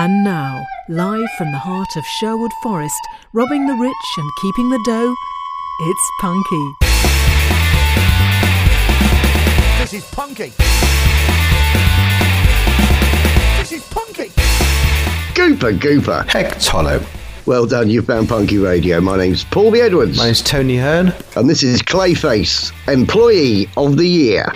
And now, live from the heart of Sherwood Forest, robbing the rich and keeping the dough, it's Punky. This is Punky. This is Punky. Gooper, Gooper. Heck, Tollo. Well done, you've found Punky Radio. My name's Paul B. Edwards. My name's Tony Hearn. And this is Clayface, Employee of the Year.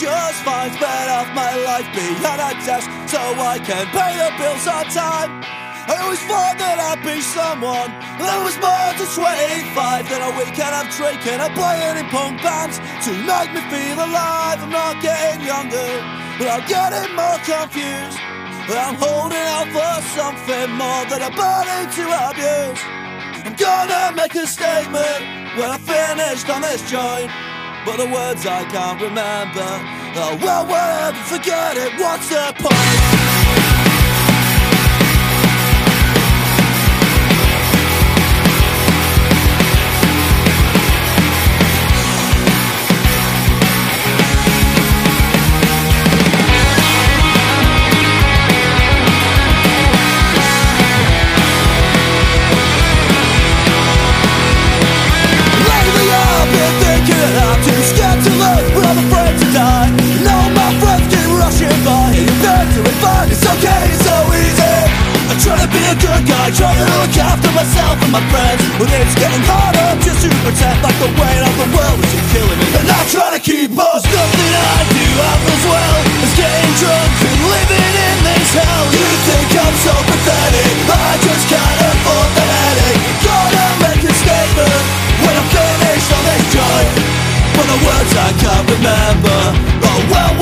Just fine. Spent off my life behind a desk so I can pay the bills on time. I always thought that I'd be someone that was more than 25 than a weekend of drinking and playing in punk bands to make me feel alive. I'm not getting younger, but I'm getting more confused. I'm holding out for something more than a body to abuse. I'm gonna make a statement when I'm finished on this joint. But the words I can't remember. Oh, well, whatever, forget it, what's the point? Die. No, my friends rushing by, and you're to find it's okay, it's so easy. I'm trying to be a good guy, trying to look after myself and my friends, but it's getting harder just to pretend like the weight of the world is killing me. And I'm trying to keep us. Nothing I do half as well as getting drunk and living in this hell. You think I'm so pathetic? I words I can't remember. Oh well,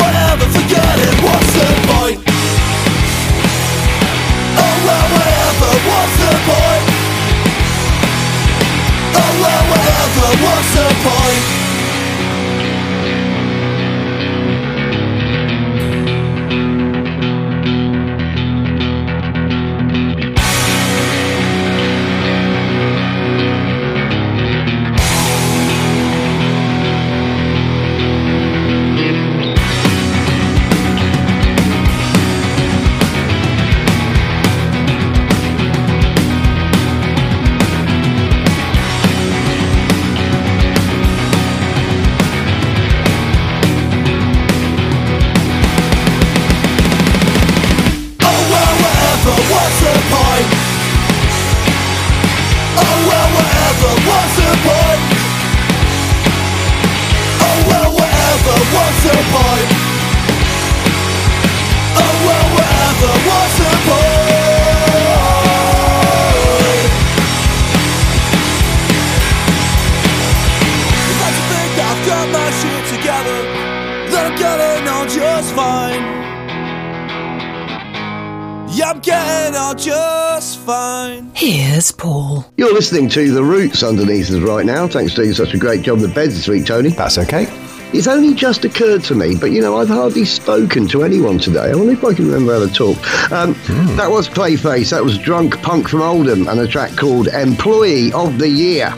listening to The Roots underneath us right now. Thanks for doing such a great job the beds this week, Tony. That's okay. It's only just occurred to me, but you know, I've hardly spoken to anyone today. I wonder if I can remember how to talk. Um, That was Clayface. That was Drunk Punk from Oldham and a track called Employee of the Year.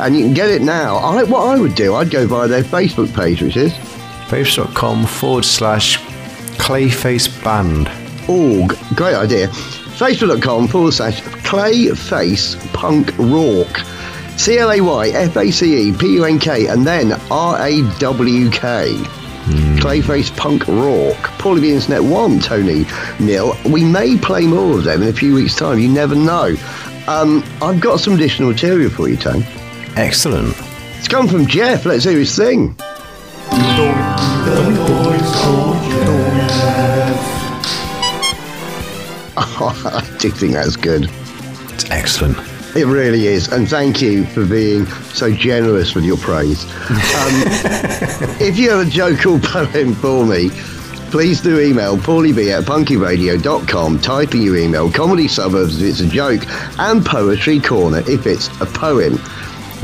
And you can get it now. I, what I would do, I'd go via their Facebook page, which is Facebook.com forward slash Clayface Band. org. Great idea. Facebook.com forward slash Clayface Punk Rock. C L A Y F A C E P U N K and then R A W K. Clayface Punk Rock. Paulie the Internet 1, Tony Neil. We may play more of them in a few weeks' time. You never know. Um, I've got some additional material for you, Tony. Excellent. It's come from Jeff. Let's hear his thing. I do think that's good. It's excellent. It really is, and thank you for being so generous with your praise. Um, if you have a joke or poem for me, please do email paulieb at punkyradio.com, type in your email, comedy suburbs if it's a joke, and poetry corner if it's a poem.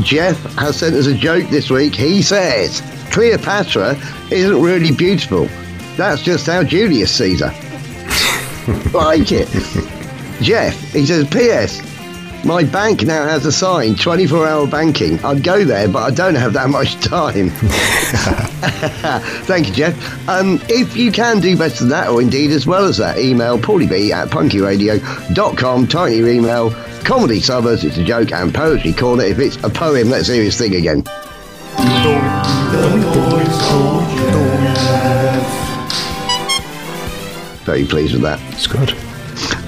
Jeff has sent us a joke this week. He says, Cleopatra isn't really beautiful. That's just how Julius Caesar. like it. Jeff, he says, P.S. My bank now has a sign 24 hour banking. I'd go there, but I don't have that much time. Thank you, Jeff. Um, if you can do better than that, or indeed as well as that, email paulieb at punkyradio.com. Tiny your email. Comedy suburbs, it's a joke, and poetry corner if it's a poem. Let's hear this thing again. Very pleased with that. It's good.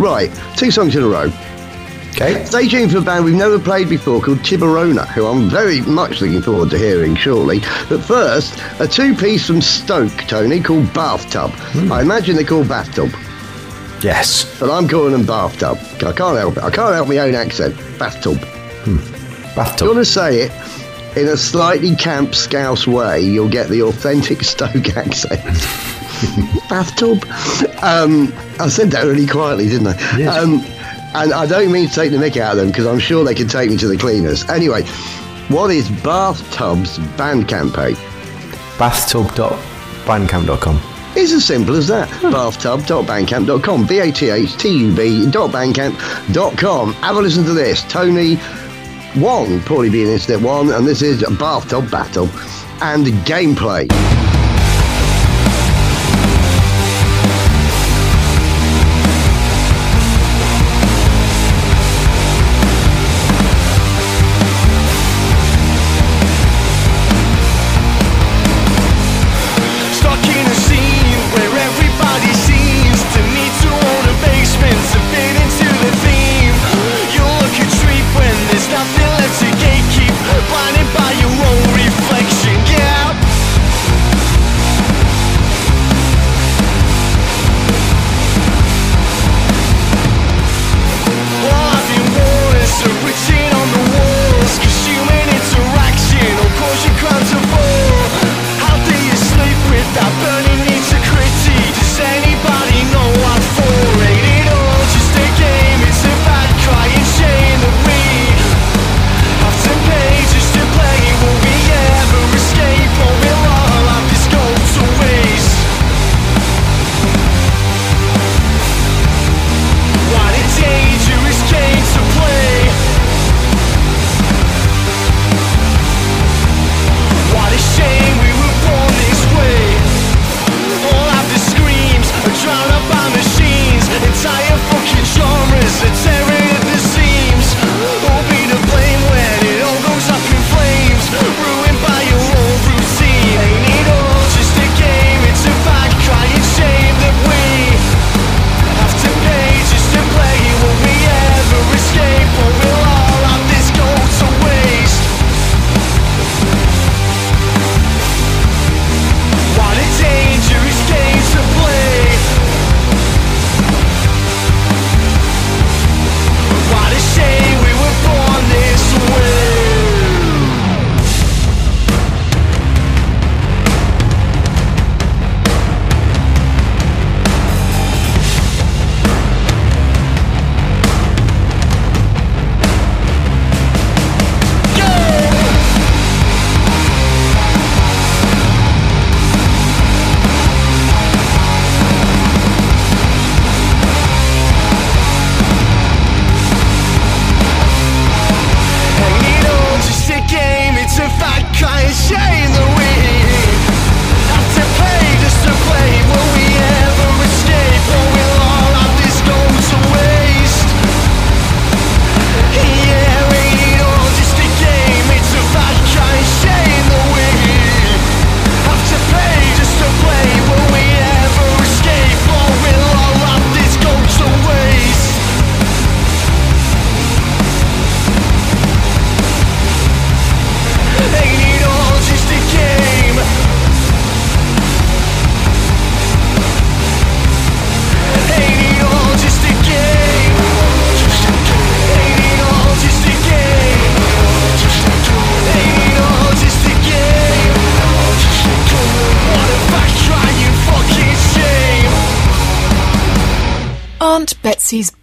Right, two songs in a row. Okay. Stay tuned for a band we've never played before called Tiburona, who I'm very much looking forward to hearing shortly. But first, a two piece from Stoke, Tony, called Bathtub. Hmm. I imagine they're called Bathtub, Yes. but I'm calling them Bathtub. I can't help it. I can't help my own accent. Bathtub. Hmm. Bathtub. You want to say it in a slightly camp scouse way, you'll get the authentic Stoke accent. Bathtub. Um, I said that really quietly, didn't I? Yes. Um, and I don't mean to take the mick out of them because I'm sure they can take me to the cleaners. Anyway, what is Bathtub's Bandcamp page? Bathtub.bandcamp.com. It's as simple as that. Bathtub.bandcamp.com. B A T H T U B dot bandcamp.com. Have a listen to this. Tony one, Paulie being in step one, and this is Bathtub Battle and gameplay.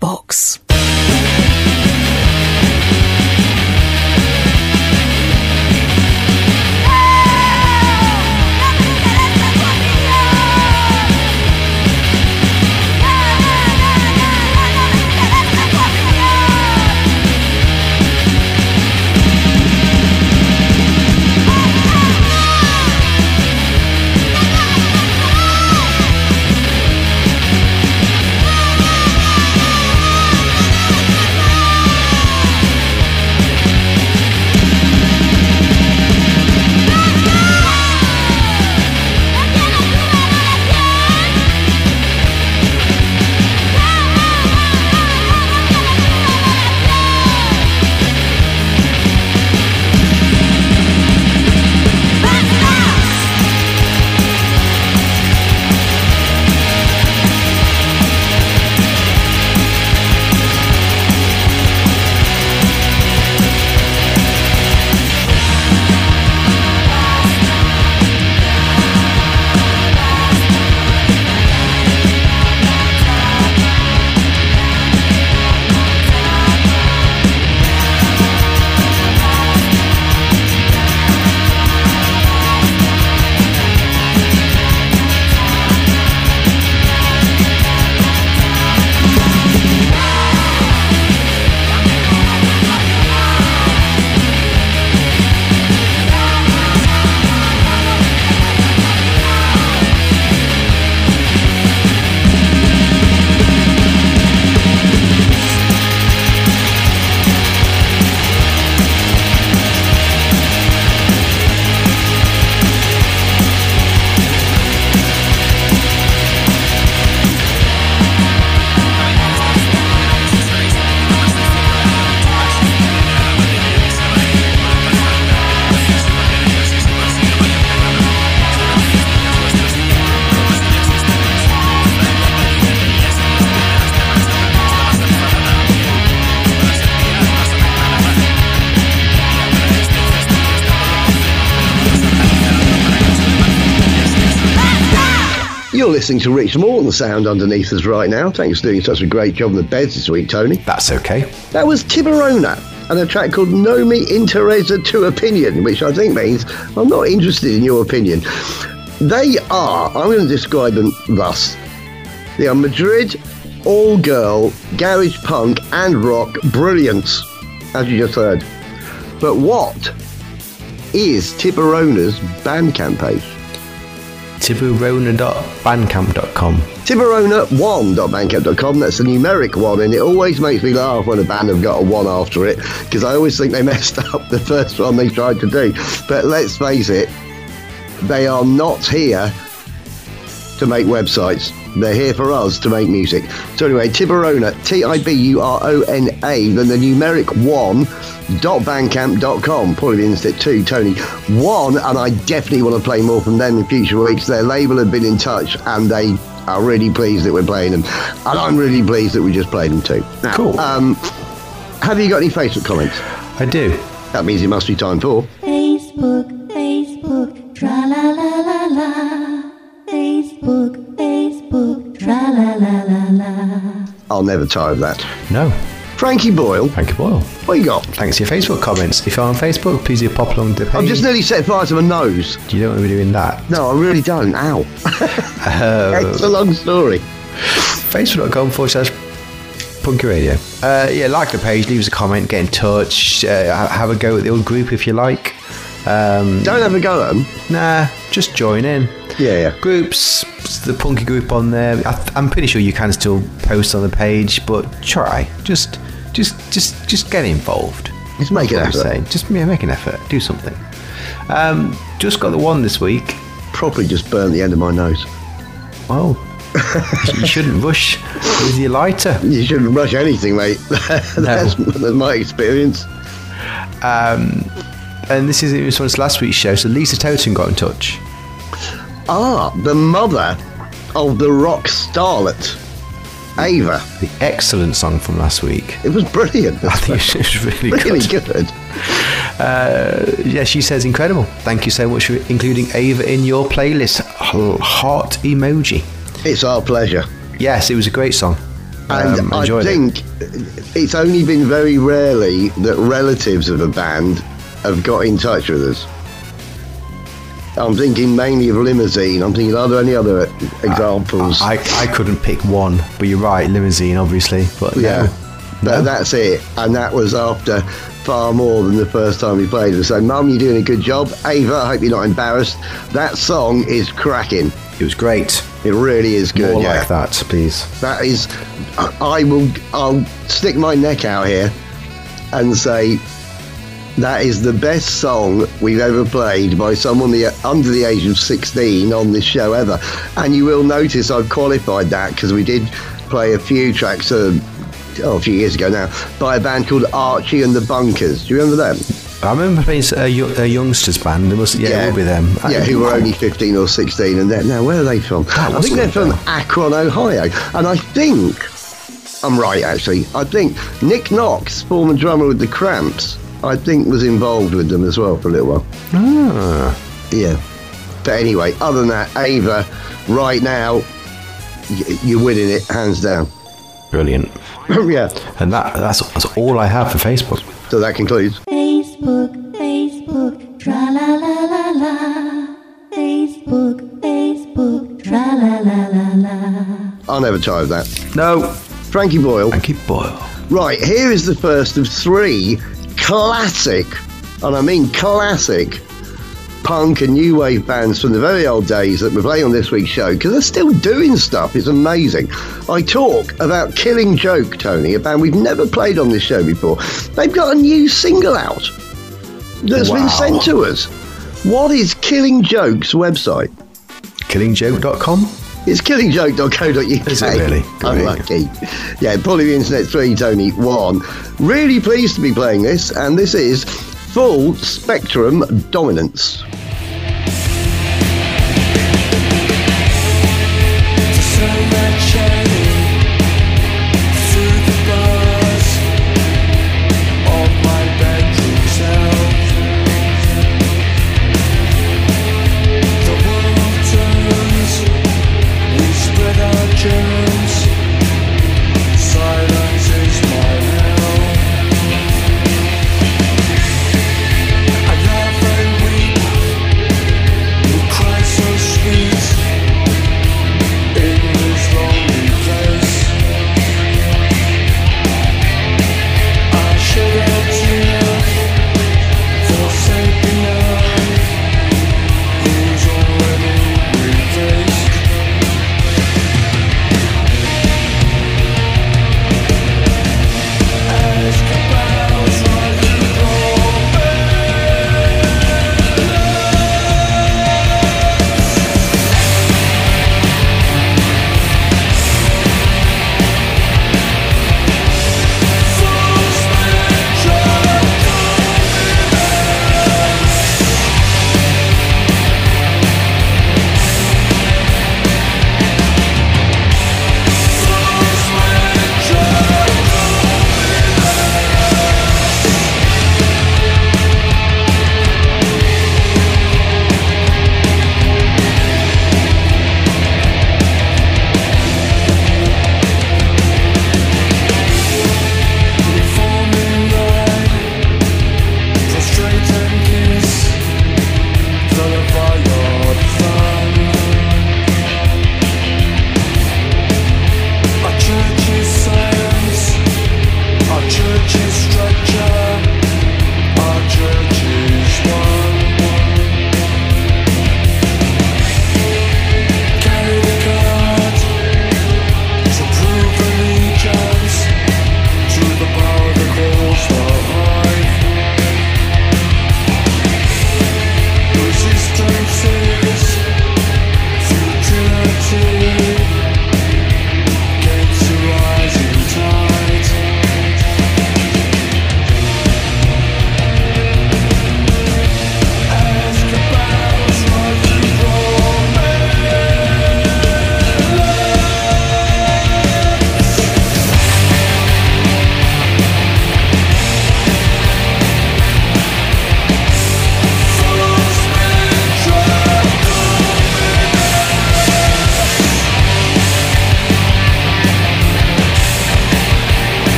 Box. You're listening to Rich Morton sound underneath us right now. Thanks for doing such a great job on the beds this week, Tony. That's okay. That was Tiburona and a track called No Me Interesa Tu Opinion, which I think means I'm not interested in your opinion. They are, I'm going to describe them thus. They are Madrid, all girl, garage punk and rock brilliance, as you just heard. But what is Tiburona's Bandcamp page? Tiburona.bandcamp.com. Tiburona1.bandcamp.com, that's the numeric one, and it always makes me laugh when a band have got a one after it, because I always think they messed up the first one they tried to do. But let's face it, they are not here to make websites. They're here for us to make music. So anyway, Tiburona, T-I-B-U-R-O-N-A, then the numeric one dot bandcamp.com. Probably the internet too, Tony. One, and I definitely want to play more from them in future weeks. Their label have been in touch and they are really pleased that we're playing them. And I'm really pleased that we just played them too. Now, Cool. Um, have you got any Facebook comments? I do. That means it must be time for. Facebook, Facebook, tra la la la la. Facebook, Facebook, tra la la la la. I'll never tire of that. No. Frankie Boyle, Frankie Boyle. what you got? Thanks for your Facebook comments. If you're on Facebook, please do pop along to the page. I've just nearly set fire to my nose. Do you don't want to be doing that. No, I really don't. Ow. it's a long story. Facebook.com forward slash Punky Radio. Uh, yeah, like the page, leave us a comment, get in touch, uh, have a go at the old group if you like. Um, Don't have a go at them. nah, just join in. Yeah, yeah. Groups, the Punky group on there. I I'm pretty sure you can still post on the page, but try. Just, just, just, just get involved. Just make an That's what I'm effort. saying. Just yeah, make an effort. Do something. Um, just got the one this week. Probably just burnt the end of my nose. Well, you shouldn't rush with your lighter. You shouldn't rush anything, mate. that's, that's my experience. Um, And this is in response to last week's show. So Lisa Toton got in touch. Ah, the mother of the rock starlet, Ava. The excellent song from last week. It was brilliant. I think it was really, really good. good. Uh, yeah, she says incredible. Thank you so much for including Ava in your playlist. Heart emoji. It's our pleasure. Yes, it was a great song. And Um, I enjoyed it. think it's only been very rarely that relatives of a band have got in touch with us. I'm thinking mainly of Limousine. I'm thinking, are there any other examples? I, I couldn't pick one, but you're right, limousine, obviously. But no. yeah. No. But that's it. And that was after far more than the first time we played it. So, Mum, you're doing a good job. Ava, I hope you're not embarrassed. That song is cracking. it was great. It really is good. More yeah. like that, please. That is, I I will, I'll stick my neck out here and say that is the best song we've ever played by someone the, under the age of 16 on this show ever. And you will notice I've qualified that because we did play a few tracks uh, oh, a few years ago now by a band called Archie and the Bunkers. Do you remember them? I remember playing a, a youngsters band. It must, yeah, it would be them. Yeah, who were only 15 or 16. And now, where are they from? I think they're from Akron, Ohio. And I think, I'm right actually, I think Nick Knox, former drummer with the Cramps, I think was involved with them as well for a little while. Ah, Yeah. But anyway, other than that, Ava, right now, y- you're winning it, hands down. brilliant. yeah. And that that's, that's all I have for Facebook. So that concludes. Facebook, Facebook, tra la la la la. Facebook, Facebook, tra la la la la. I'll never tire of that. No. Frankie Boyle. Thank you, Boyle. Right, here is the first of three classic, and I mean classic, punk and new wave bands from the very old days that we're playing on this week's show because they're still doing stuff. It's amazing. I talk about Killing Joke, Tony, a band we've never played on this show before. They've got a new single out that's been sent to us. What is Killing Joke's website? Killingjoke.com? It's killingjoke.co.uk. Is it really? Unlucky. Yeah, probably the Internet 3, Tony, 1. Really pleased to be playing this, and this is Full Spectrum Dominance.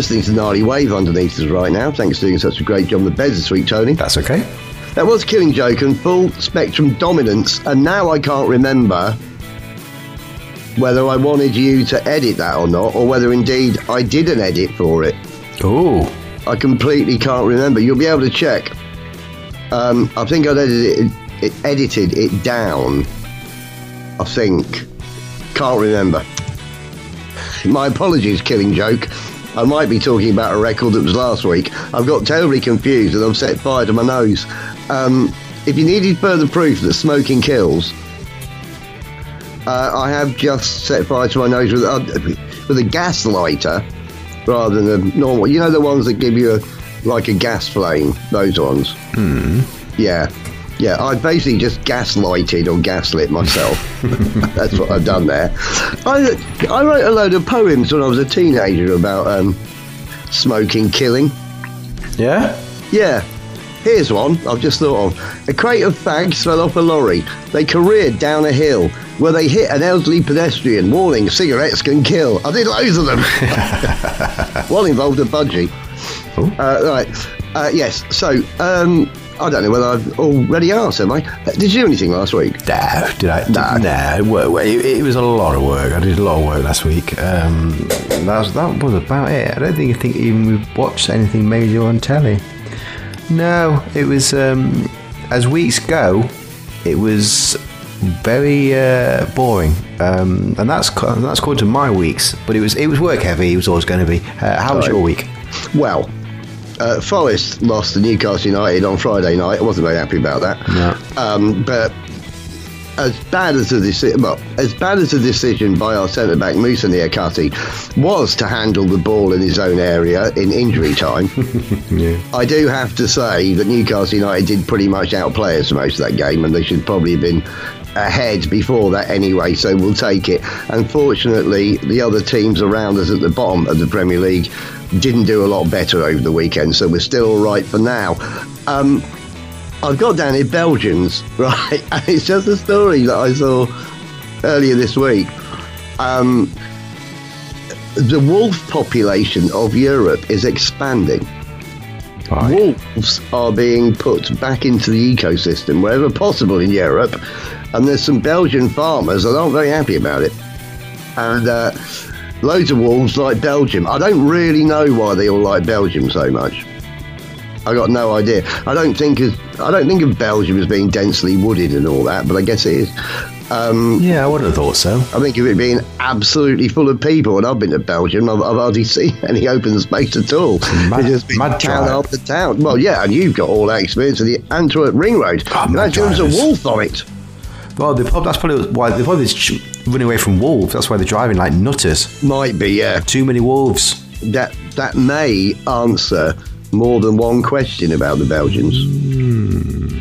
Listening to Gnarly Wave underneath us right now. Thanks for doing such a great job on the beds this week, Tony. That's okay. That was Killing Joke and Full Spectrum Dominance, and now I can't remember whether I wanted you to edit that or not, or whether indeed I did an edit for it. Oh, I completely can't remember. You'll be able to check. Um, I think I edited it, it, edited it down. I think. Can't remember. My apologies, Killing Joke. I might be talking about a record that was last week. I've got terribly confused and I've set fire to my nose. Um, if you needed further proof that smoking kills, uh, I have just set fire to my nose with, uh, with a gas lighter rather than a normal. You know the ones that give you a, like a gas flame, those ones. Hmm. Yeah, yeah. I basically just gaslighted or gaslit myself. That's what I've done there. I I wrote a load of poems when I was a teenager about um, smoking killing. yeah. Yeah. Here's one I've just thought of. A crate of fags fell off a lorry. They careered down a hill where they hit an elderly pedestrian. Warning, cigarettes can kill. I did loads of them. one involved a budgie. Uh, right. Uh, yes. So, um, I don't know whether I've already asked, am I? Uh, Did you do anything last week? No, did I? No. no. Work, work. It, it was a lot of work. I did a lot of work last week. Um, that was that was about it. I don't think I think even we watched anything major on telly. No, it was um, as weeks go. It was very uh, boring, um, and that's that's according to my weeks. But it was it was work heavy. It was always going to be. Uh, how was Right. your week? Well, uh, Forest lost to Newcastle United on Friday night. I wasn't very happy about that. No. Um, but as bad as the decision, well, as bad as the decision by our centre back Moussa Niakhaté was to handle the ball in his own area in injury time, Yeah. I do have to say that Newcastle United did pretty much outplay us most of that game, and they should probably have been ahead before that anyway. So we'll take it. Unfortunately, the other teams around us at the bottom of the Premier League didn't do a lot better over the weekend, so we're still all right for now. Um, I've got down here Belgians, right? And it's just a story that I saw earlier this week. Um, the wolf population of Europe is expanding. Right. Wolves are being put back into the ecosystem wherever possible in Europe, and there's some Belgian farmers that aren't very happy about it. And uh, loads of wolves like Belgium. I don't really know why they all like Belgium so much. I got no idea. I don't think of, I don't think of Belgium as being densely wooded and all that, but I guess it is. Um, Yeah, I wouldn't have thought so. I think of it being absolutely full of people, and I've been to Belgium. I've, I've hardly seen any open space at all. mad- It's just been mad town drive. after town. Well, yeah, and you've got all that experience of the Antwerp Ring Road. Oh, mad Imagine there's a wolf on it. Well, they prob- oh, that's probably why they're probably running away from wolves. That's why they're driving like nutters. Might be, yeah. Too many wolves. That that may answer more than one question about the Belgians. Hmm.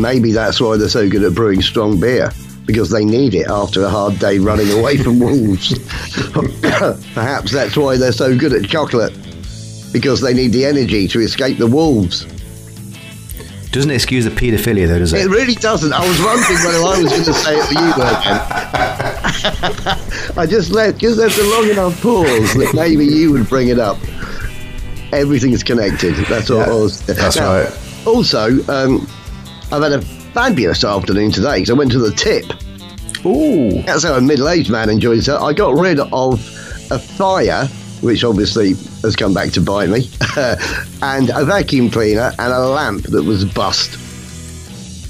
Maybe that's why they're so good at brewing strong beer. Because they need it after a hard day running away from wolves. Perhaps that's why they're so good at chocolate. Because they need the energy to escape the wolves. Doesn't excuse the paedophilia, though, does It it? really doesn't. I was wondering whether I was going to say it for you again. I just let just left a long enough pause that maybe you would bring it up. Everything's connected. That's all. Yeah, I was- that's Now, right. Also, um, I've had a fabulous afternoon today because I went to the tip. Ooh. That's how a middle-aged man enjoys it. I got rid of a fire, which obviously has come back to bite me, and a vacuum cleaner and a lamp that was bust.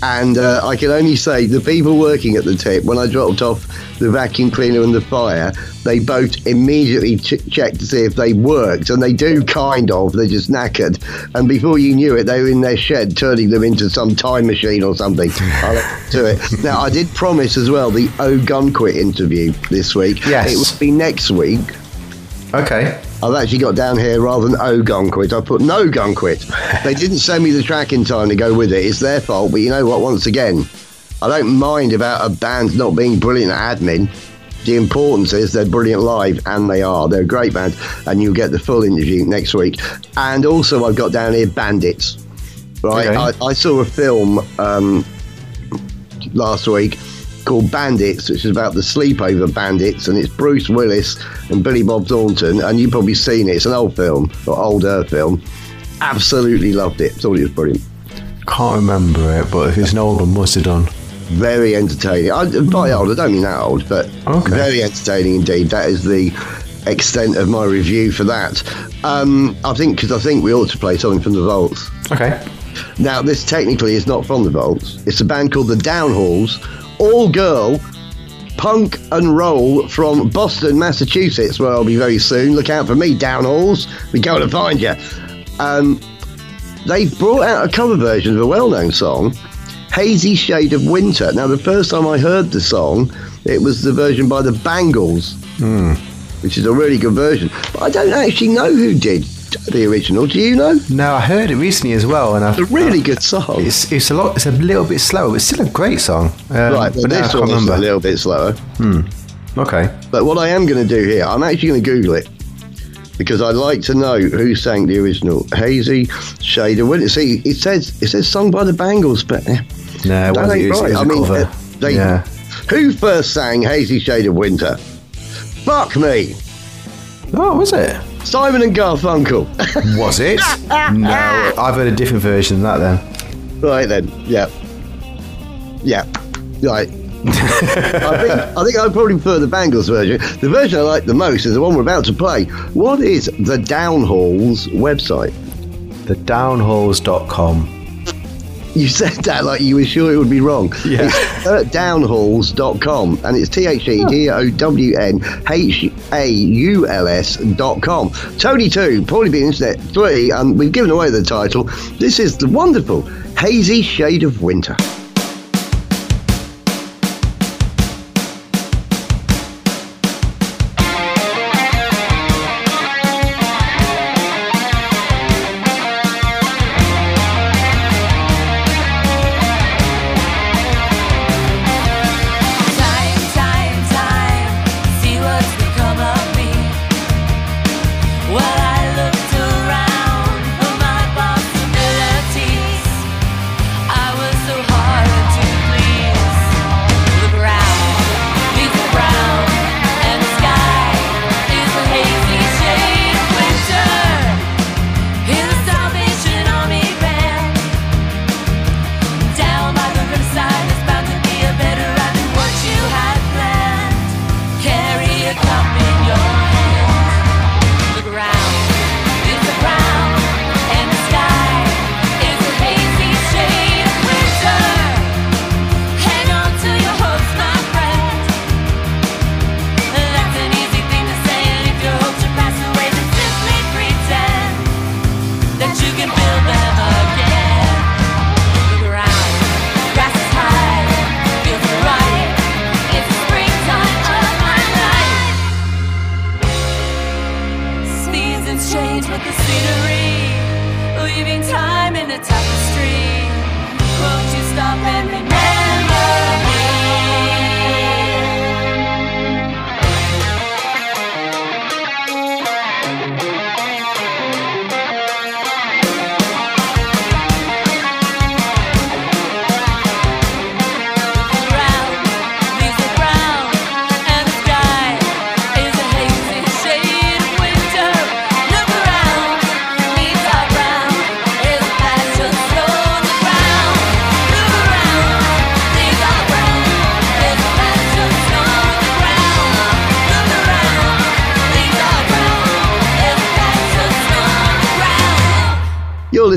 And uh, I can only say the people working at the tip, when I dropped off the vacuum cleaner and the fire, they both immediately ch- checked to see if they worked, and they do kind of. They're just knackered, and before you knew it, they were in their shed turning them into some time machine or something. I'll do it. Now I did promise as well the O Gun Quit interview this week. Yes. it will be next week. Okay. I've actually got down here rather than O Gun Quit, I put No Gun Quit. They didn't send me the track in time to go with it. It's their fault, but you know what? Once again, I don't mind about a band not being brilliant at admin. The importance is they're brilliant live, and they are. They're a great band, and you'll get the full interview next week. And also, I've got down here Bandits. Right, Okay. I, I saw a film um, last week called Bandits, which is about the sleepover bandits, and it's Bruce Willis and Billy Bob Thornton, and you've probably seen it. It's an old film, or older film. Absolutely loved it. Thought it was brilliant. Can't remember it, but if it's an old one, must have done. Very entertaining. I, by old, I don't mean that old, but Okay. very entertaining indeed. That is the extent of my review for that. Um, I think because I think we ought to play something from the Vaults. Okay. Now, this technically is not from the Vaults. It's a band called the Downhauls, all girl punk and roll from Boston, Massachusetts, where I'll be very soon. Look out for me, Downhauls. We're going to find you. Um, they've brought out a cover version of a well known song, Hazy Shade of Winter. Now, the first time I heard the song, it was the version by the Bangles, which is a really good version. But I don't actually know who did the original. Do you know? No, I heard it recently as well, and I. It's a really good song. It's, it's a lot. It's a little bit slower, but still a great song. Um, Right, well, but this one is a little bit slower. Hmm. Okay. But what I am going to do here, I'm actually going to Google it because I'd like to know who sang the original Hazy Shade of Winter. See, it says it says sung by the Bangles, but eh, No, that ain't right. I mean, uh, they, yeah. who first sang Hazy Shade of Winter? Fuck me, Oh, was it? Simon and Garfunkel. Was it? no, I've heard a different version than that. Then. right then, yeah, yeah, right. I think I think I'd probably prefer the Bangles version. The version I like the most is the one we're about to play. What is the Downhauls website? The Thedownhauls.com. You said that like you were sure it would be wrong. Yeah. It's downhauls.com and it's T H E D O W N H A U L S.com. Tony 2, Paulie B Internet 3, and we've given away the title. This is the wonderful Hazy Shade of Winter.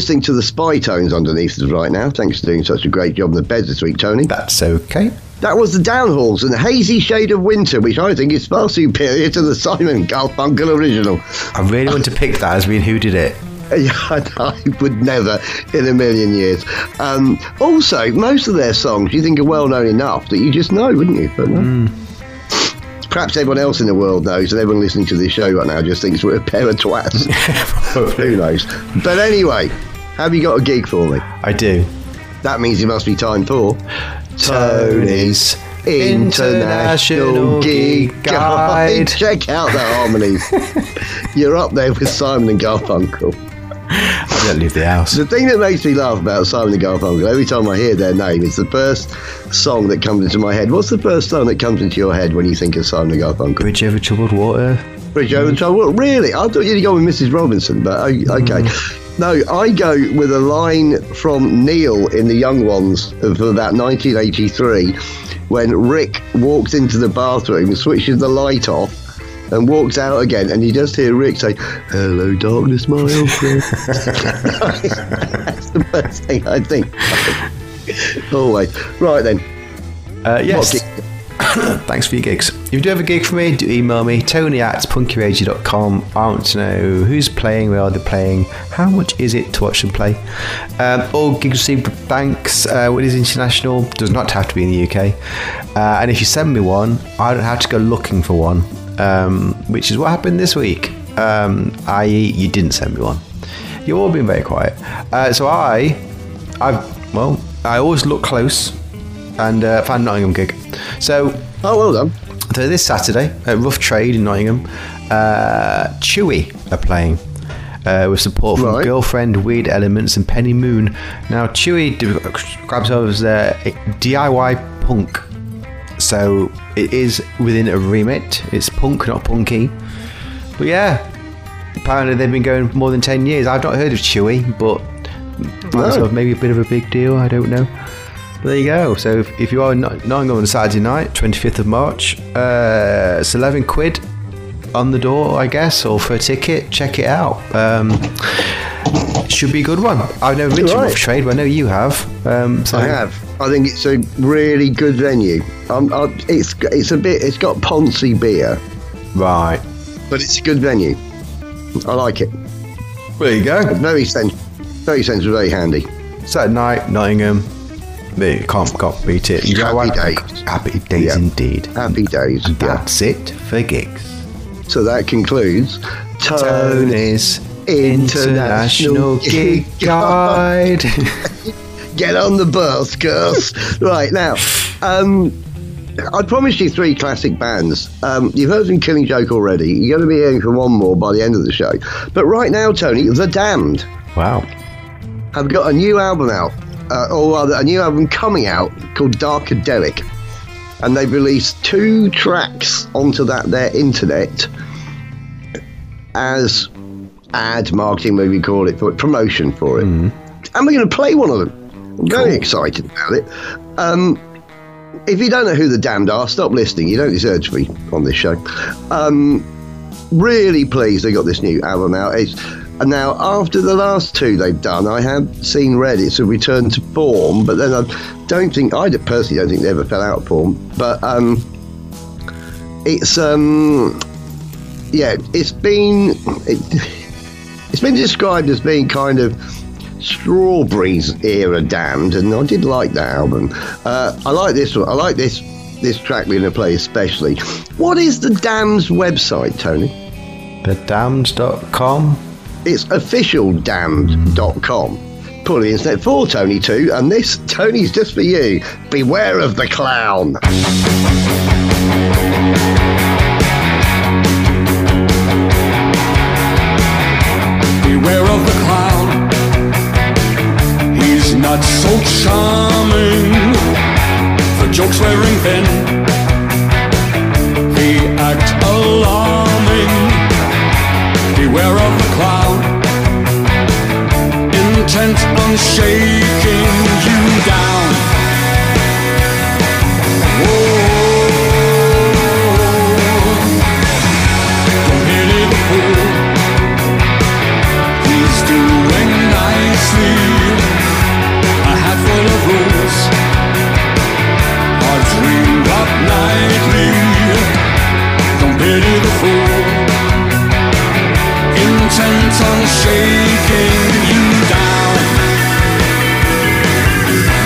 Listening to the Spy Tones underneath us right now. Thanks for doing such a great job in the bed this week, Tony. That's okay. That was the Downhauls and the Hazy Shade of Winter, which I think is far superior to the Simon Garfunkel original. I really want to pick that as being who did it. I would never in a million years. Um, also, most of their songs you think are well known enough that you just know, wouldn't you? But no. Perhaps everyone else in the world knows, and everyone listening to this show right now just thinks we're a pair of twats. Who knows? But anyway, have you got a gig for me? I do. That means it must be time for Tony's International Gig Guide. Check out the harmonies. You're up there with Simon and Garfunkel. I don't leave the house. The thing that makes me laugh about Simon and Garfunkel every time I hear their name is the first song that comes into my head. What's the first song that comes into your head when you think of Simon and Garfunkel? Bridge over troubled water. Bridge over the water. Really? I thought you'd go with Mrs. Robinson, but okay. Mm. No, I go with a line from Neil in The Young Ones of about 1983 when Rick walks into the bathroom, switches the light off, and walks out again, and you just hear Rick say, Hello, darkness, my old friend. That's the first thing I think. Always. Right then. Uh, yes. What gig- Thanks for your gigs. If you do have a gig for me, do email me, tony at punkyradio.com. I want to know who's playing, where are they playing, how much is it to watch them play. Um, all gigs received thanks. Uh, it is international, does not have to be in the UK. Uh, and if you send me one, I don't have to go looking for one, um, which is what happened this week. Um, i.e., you didn't send me one. You've all been very quiet. Uh, so I, I've, well, I always look close and uh, found Nottingham gig. So Oh, well done. so this Saturday at Rough Trade in Nottingham, uh, Chewy are playing. Uh, with support from Right. Girlfriend, Weird Elements, and Penny Moon. Now, Chewy grabs over as uh, a DIY punk. So it is within a remit. It's punk, not punky. But yeah, apparently they've been going for more than 10 years. I've not heard of Chewy, but No. so maybe a bit of a big deal. I don't know. There you go. So if, if you are in Not- Nottingham on a Saturday night, 25th of March, uh, it's 11 quid on the door, I guess, or for a ticket. Check it out. Um, should be a good one. I've never been to Right. Rough Trade, but I know you have. Um, so I have. I think it's a really good venue. Um, I, it's it's a bit. It's got Ponzi beer, Right. but it's a good venue. I like it. There you go. Very sense. Very sensible. Very handy. Saturday night, Nottingham. There can't, can't beat it. Happy days. Happy days Yeah. indeed. Happy days. And Yeah. that's it for gigs. So that concludes Tony's Tony's International Gig Guide. Get on the bus, girls. right now, um, I promised you three classic bands. Um, you've heard from Killing Joke already. You're going to be hearing from one more by the end of the show. But right now, Tony, The Damned wow. have got a new album out, uh, or rather, a new album coming out called Darkadelic. And they've released two tracks onto that their internet as ad marketing, maybe call it, for promotion for it. And we're going to play one of them. I'm very excited about it. Um, if you don't know who the Damned are, stop listening. You don't deserve to be on this show. Um, really pleased they got this new album out. It's, and now, after the last two they've done, I have seen read it's a return to form, but then I don't think, I personally don't think they ever fell out of form. But um, it's, um, yeah, it's been, it, it's been described as being kind of Strawberries era damned, and I did like that album. Uh, I like this one. I like this this track we're going to play especially. What is the Damned's website, Tony? TheDamned.com. It's officialdamned.com. Pull the internet for Tony too, and this Tony's just for you. Beware of the clown. Beware of the clown. He's not so charming. The jokes wearing thin. He act alarming. Beware of the clown. Intent on shaking you down. Intent on shaking you down.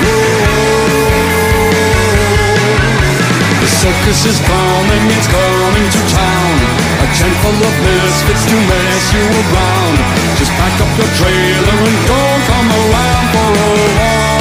Whoa. The circus is coming, it's coming to town. A tent full of misfits to mess you around. Just pack up your trailer and don't come around for a long,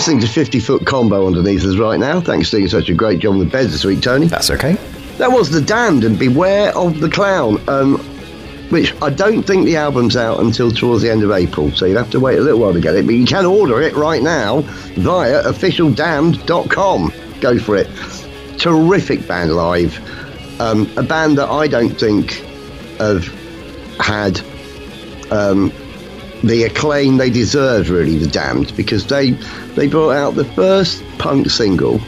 listening to 50 Foot Combo underneath us right now. Thanks for doing such a great job on the beds this week, Tony. That's okay. That was The Damned and Beware of the Clown, um, which I don't think the album's out until towards the end of April, so you'll have to wait a little while to get it, but you can order it right now via officialdamned.com. Go for it. Terrific band live. Um, a band that I don't think have had um, the acclaim they deserved, really, The Damned, because they, they brought out the first punk single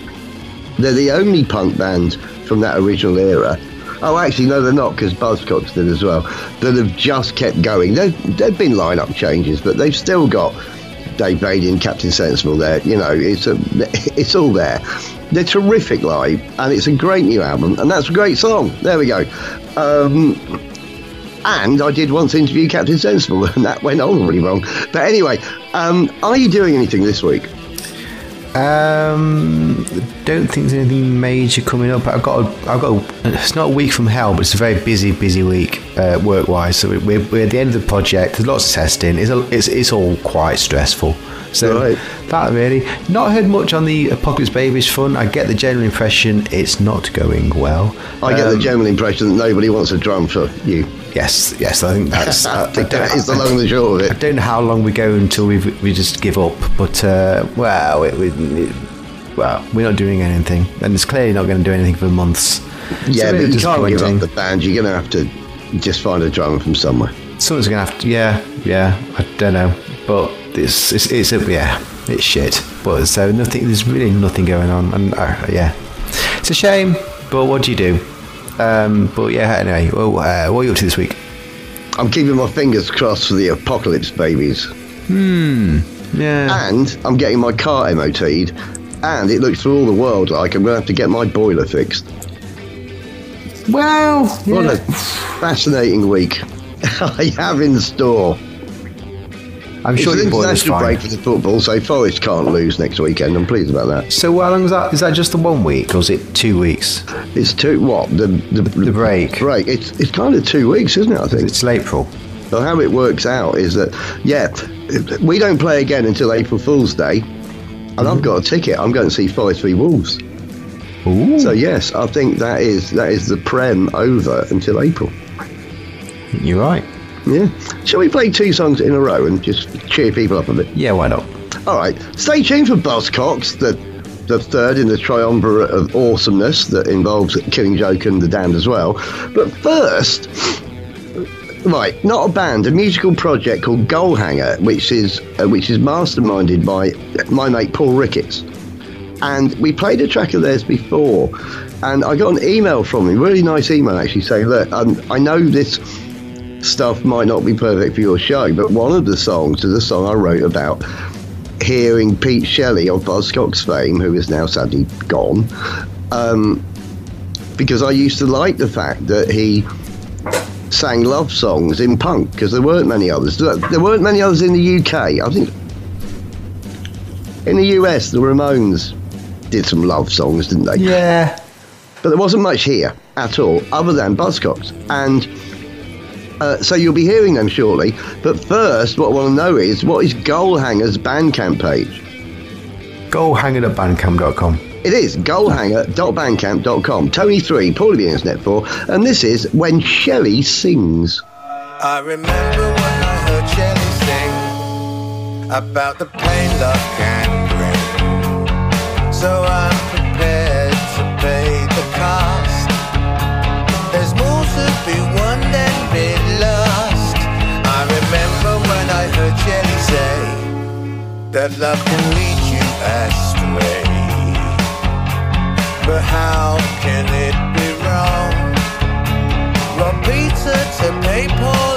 they're the only punk band from that original era. Oh, actually, no, they're not because Buzzcocks did as well. That have just kept going. There, there've been lineup changes, but they've still got Dave Brady and Captain Sensible there. You know, it's a, it's all there. They're terrific live, and it's a great new album, and that's a great song. There we go. Um, and I did once interview Captain Sensible, and that went horribly wrong. But anyway, um, are you doing anything this week? Um, don't think there's anything major coming up. I've got, a, I've got. A, it's not a week from hell, but it's a very busy, busy week uh, work-wise. So we're, we're at the end of the project. There's lots of testing. It's a, it's, it's all quite stressful. So Right. that really not heard much on the Apocalypse Babys front. I get the general impression it's not going well. I get the Um, general impression that nobody wants a drum for you. Yes, yes. I think that's. I think that is the long and the short of it. I don't know how long we go until we we just give up, but uh, well, it, it, well, we're not doing anything, and it's clearly not going to do anything for months. Yeah, a but you can't give up the band. You're going to have to just find a drummer from somewhere. Someone's going to have to. Yeah, yeah. I don't know, but it's it's, it's a, yeah, it's shit. But so nothing. There's really nothing going on, and uh, yeah, it's a shame. But what do you do? Um, but yeah, anyway. Well, uh, what are you up to this week? I'm keeping my fingers crossed for the apocalypse babys. Hmm. Yeah. And I'm getting my car MOT'd. And it looks for all the world like I'm going to have to get my boiler fixed. well, What a fascinating week I have in store. I'm It's sure boiler's international break for the football, so Forest can't lose next weekend. I'm pleased about that. So how long is that? Is that just the one week, or is it two weeks? It's two what the the, The break. break. It's it's kind of two weeks, isn't it? I think. It's till April. So how it works out is that yeah, we don't play again until April Fool's Day, and I've mm-hmm. got a ticket. I'm going to see Forest v Wolves. Ooh. So yes, I think that is that is the prem over until April. You're right. Yeah. Shall we play two songs in a row and just cheer people up a bit? Yeah, why not? All right. Stay tuned for Buzzcocks, the the third in the triumvirate of awesomeness that involves Killing Joke and the Damned as well. But first, right, not a band, a musical project called Goalhanger, which is uh, which is masterminded by my mate Paul Ricketts. And we played a track of theirs before, and I got an email from him, really nice email actually, saying, "Look, um, I know this." Stuff might not be perfect for your show, but one of the songs is a song I wrote about hearing Pete Shelley of Buzzcocks fame, who is now sadly gone, um, because I used to like the fact that he sang love songs in punk because there weren't many others. There weren't many others in the UK. I think in the US, the Ramones did some love songs, didn't they? Yeah. But there wasn't much here at all, other than Buzzcocks. And uh, so you'll be hearing them shortly. But first, what I want to know is what is Goalhanger's Bandcamp page? Go hang it at bandcamp.com. It is goalhanger.bandcamp.com. Tony3, Paulie the Internet 4, and this is When Shelley Sings. I remember when I heard Shelley sing about the pain love can that love can lead you astray. But how can it be wrong? From pizza to Naples.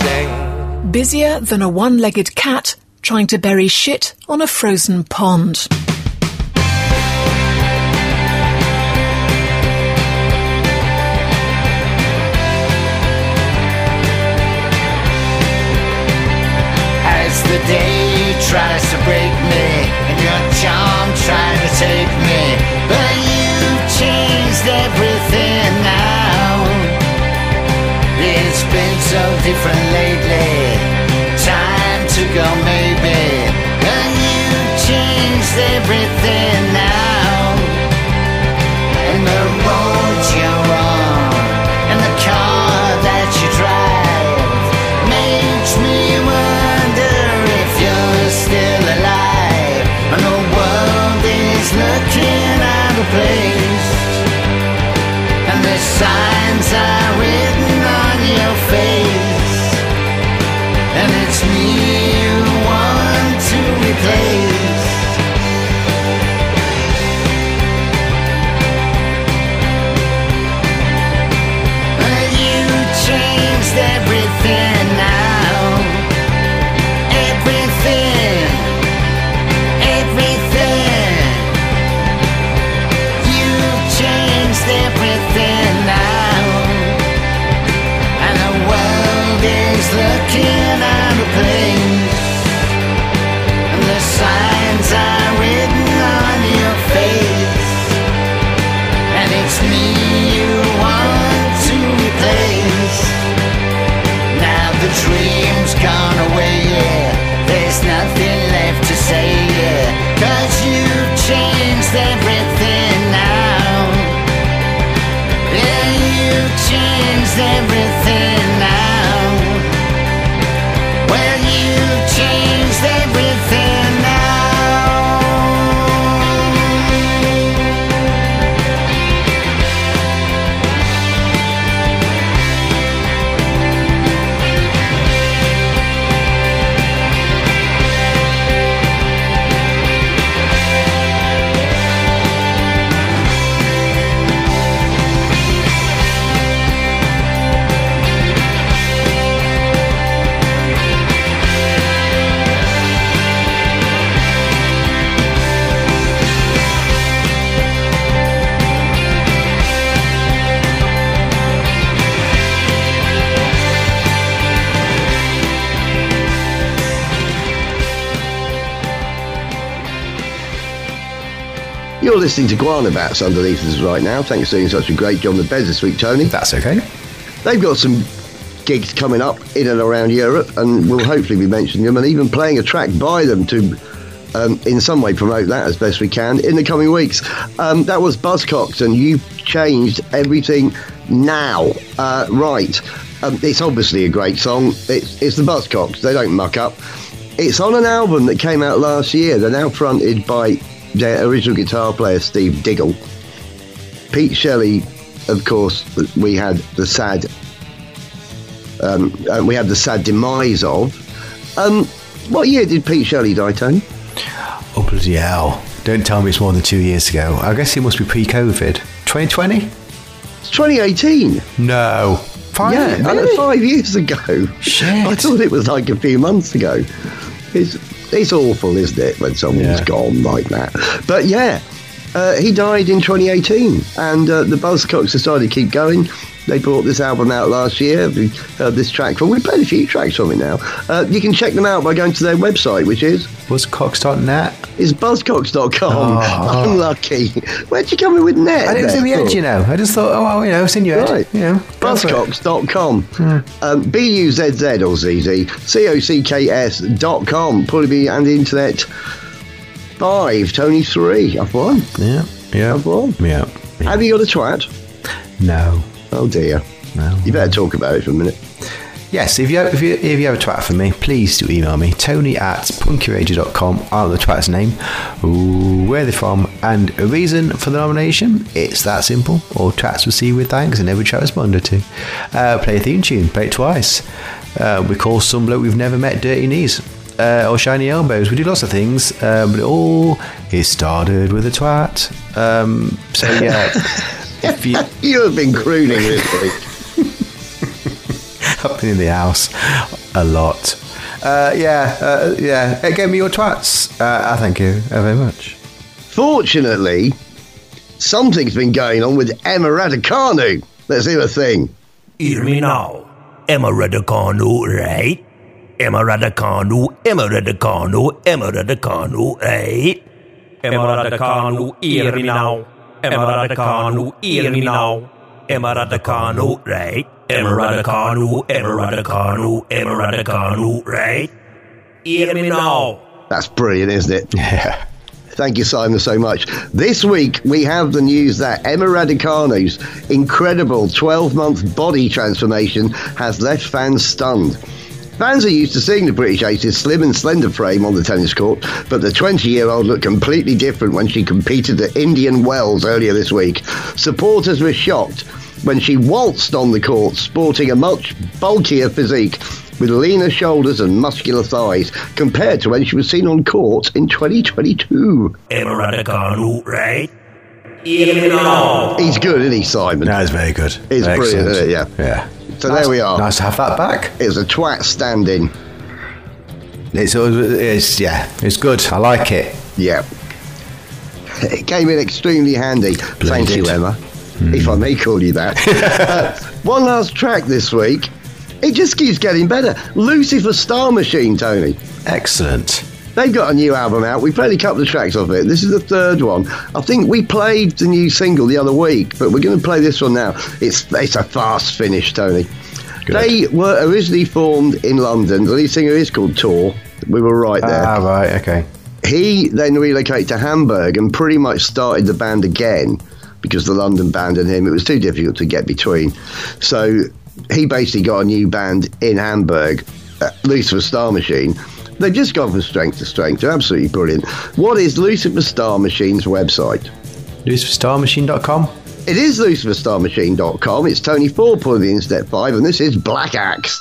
sing. Busier than a one legged cat trying to bury shit on a frozen pond. As the day tries to break me, and your charm trying to take so different lately. Time to go maybe. And you changed everything. Listening to Guana Batz underneath us right now. Thanks for doing such a great job on the beds this week, Tony. That's okay. They've got some gigs coming up in and around Europe, and we'll hopefully be mentioning them and even playing a track by them to, um, in some way, promote that as best we can in the coming weeks. Um, that was Buzzcocks, and you've changed everything now. Uh, right. Um, it's obviously a great song. It's, it's the Buzzcocks, they don't muck up. It's on an album that came out last year. They're now fronted by original guitar player, Steve Diggle. Pete Shelley, of course, we had the sad um, uh, we had the sad demise of. Um, what year did Pete Shelley die, Tony? Oh, bloody hell. Don't tell me it's more than two years ago. I guess it must be pre COVID. 2020? It's 2018. No. Five, yeah, really? five years ago. Shit. I thought it was like a few months ago. It's it's awful, isn't it, when someone's Yeah. gone like that? But yeah, uh, he died in 2018, and uh, the Buzzcocks decided to keep going. They brought this album out last year. We heard this track from. We played a few tracks from it now. Uh, you can check them out by going to their website, which is Buzzcocks.net. is buzzcocks.com. Oh. Unlucky. Where'd you come in with net? I didn't see the edge, you know. I just thought, oh, well, you know, it's in your head. Right. You know. Buzzcocks.com. Um, B U Z Z or Z Z. C O C K S dot com. Probably and internet. Five. Tony three. I've won. Yeah. Yeah. I've won. Yeah. Have you got a twat? No. Oh dear. No. You better talk about it for a minute. Yes, if you, have, if you if you have a twat for me, please do email me, tony at punkyradio.com, out the twat's name, ooh, where they're from, and a reason for the nomination. It's that simple. All twats receive with thanks and every chat responded to. Uh, play a theme tune, play it twice. Uh, we call some bloke we've never met dirty knees. Uh, or shiny elbows. We do lots of things, uh, but it all is started with a twat. Um, so yeah, if you You have been crooning this week. I've been in the house a lot. Uh, yeah, uh, yeah. Uh, Give me your twats. Uh, I thank you very much. Fortunately, something's been going on with Emma Raducanu. Let's hear a thing. Hear me now. Emma Raducanu, right? Emma Raducanu, Emma Raducanu, Emma Raducanu, right? Emma Raducanu, hear me now. Now. Emma Raducanu, right? Raducanu, Emma Raducanu, right? Hear. That's brilliant, isn't it? Yeah. Thank you, Simon, so much. This week, we have the news that Emma Raducanu's incredible 12 month body transformation has left fans stunned. Fans are used to seeing the British ace's slim and slender frame on the tennis court, but the 20 year old looked completely different when she competed at Indian Wells earlier this week. Supporters were shocked when she waltzed on the court, sporting a much bulkier physique with leaner shoulders and muscular thighs compared to when she was seen on court in 2022. Emma Raducanu, right? Hear me. He's good, isn't he, Simon? That is very good. He's Excellent. brilliant, isn't it? Yeah. Yeah. So Nice- there we are. Nice to have that back. It was a twat stand-in. It's, it's yeah, it's good. I like it. Yeah. It came in extremely handy. Thank you, did. Emma. If I may call you that. uh, one last track this week. It just keeps getting better. Lucifer Star Machine, Tony. Excellent. They've got a new album out. We played a couple of tracks of it. This is the third one. I think we played the new single the other week, but we're going to play this one now. It's it's a fast finish, Tony. They were originally formed in London. The lead singer is called Tor. We were right there. Ah, right. Okay. He then relocated to Hamburg and pretty much started the band again because the London band and him, it was too difficult to get between. So he basically got a new band in Hamburg, Lucifer Star Machine. They've just gone from strength to strength. They're absolutely brilliant. What is Lucifer Star Machine's website? LuciferStarMachine.com. It is luciferstarmachine.com. It's Tony Ford pulling the in step five, and this is Black Axe.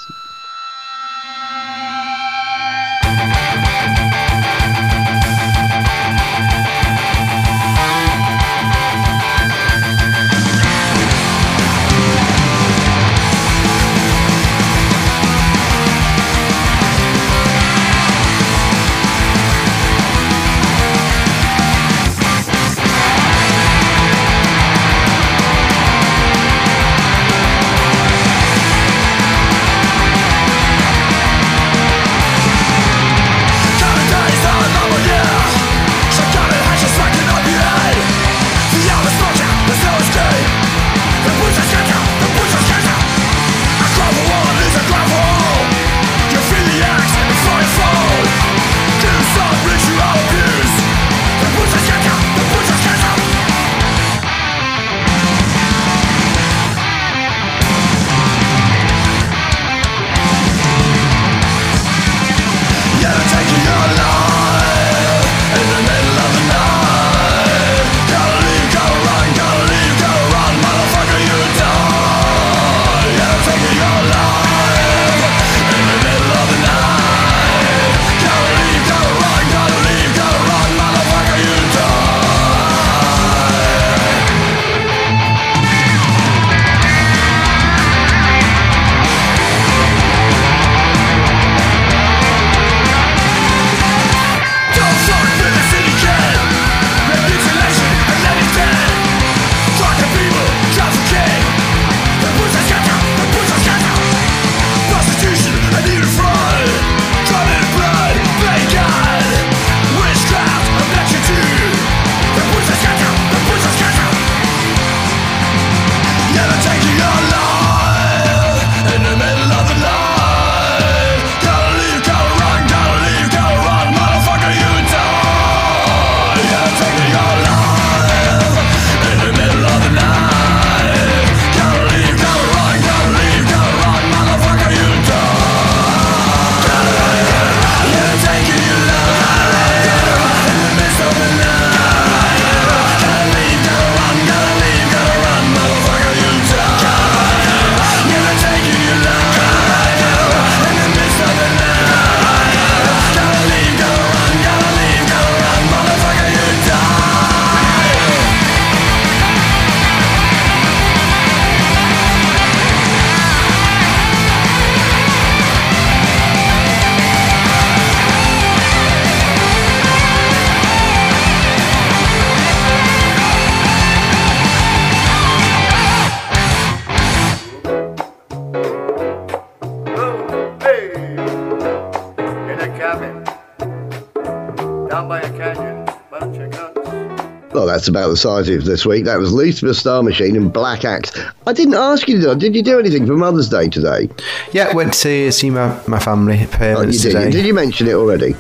That's about the size of this week. That was Lucifer Star Machine and Black Axe. I didn't ask you, did you do anything for Mother's Day today? Yeah, went to see my, my family Oh, you did. today. Did you mention it already?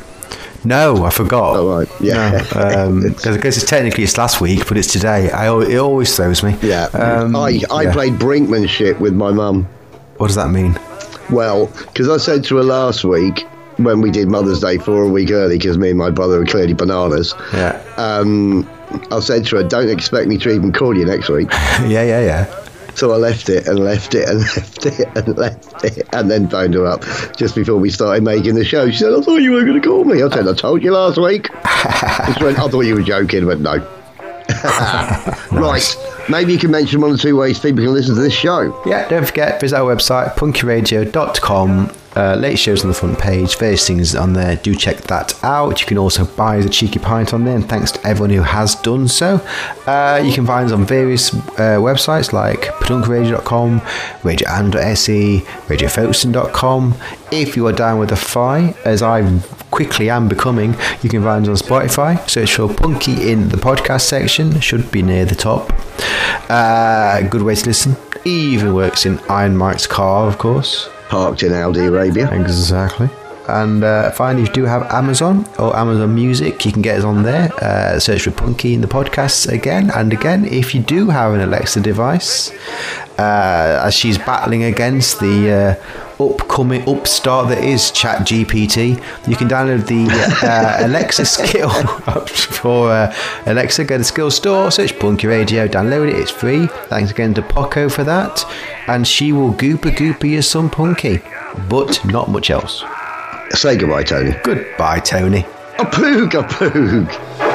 No, I forgot. Oh, right. Yeah. because it's technically it's last week, but it's today. I it always throws me. Yeah. Um, I, I yeah. played brinkmanship with my mum. What does that mean? Well, because I said to her last week when we did Mother's Day for a week early, because me and my brother were clearly bananas. Yeah. Um, I said to her, "Don't expect me to even call you next week." yeah, yeah, yeah. So I left it and left it and left it and left it, and then phoned her up just before we started making the show. She said, "I thought you were going to call me." I said, "I told you last week." she went, "I thought you were joking," but no. Right. Maybe you can mention one or two ways people can listen to this show. Yeah, don't forget, visit our website, punkyradio.com. Uh, late shows on the front page, various things on there. Do check that out. You can also buy the cheeky pint on there, and thanks to everyone who has done so. Uh, you can find us on various uh, websites like pedunkradio.com, radioand.se, radiofolkson.com. If you are down with the fi, as I quickly am becoming, you can find us on Spotify. Search for Punky in the podcast section, should be near the top. Uh, good way to listen. Even works in Iron Mike's car, of course. Parked in Saudi Arabia. Exactly. And uh, finally, if you do have Amazon or Amazon Music, you can get us on there. Uh, search for Punky in the podcasts again and again. If you do have an Alexa device, uh, as she's battling against the uh, upcoming upstart that is ChatGPT, you can download the uh, Alexa skill for uh, Alexa. Go to the skill store, search Punky Radio, download it. It's free. Thanks again to Poco for that. And she will gooper gooper your son Punky, but not much else. Say goodbye, Tony. Goodbye, Tony. A poog, a poog.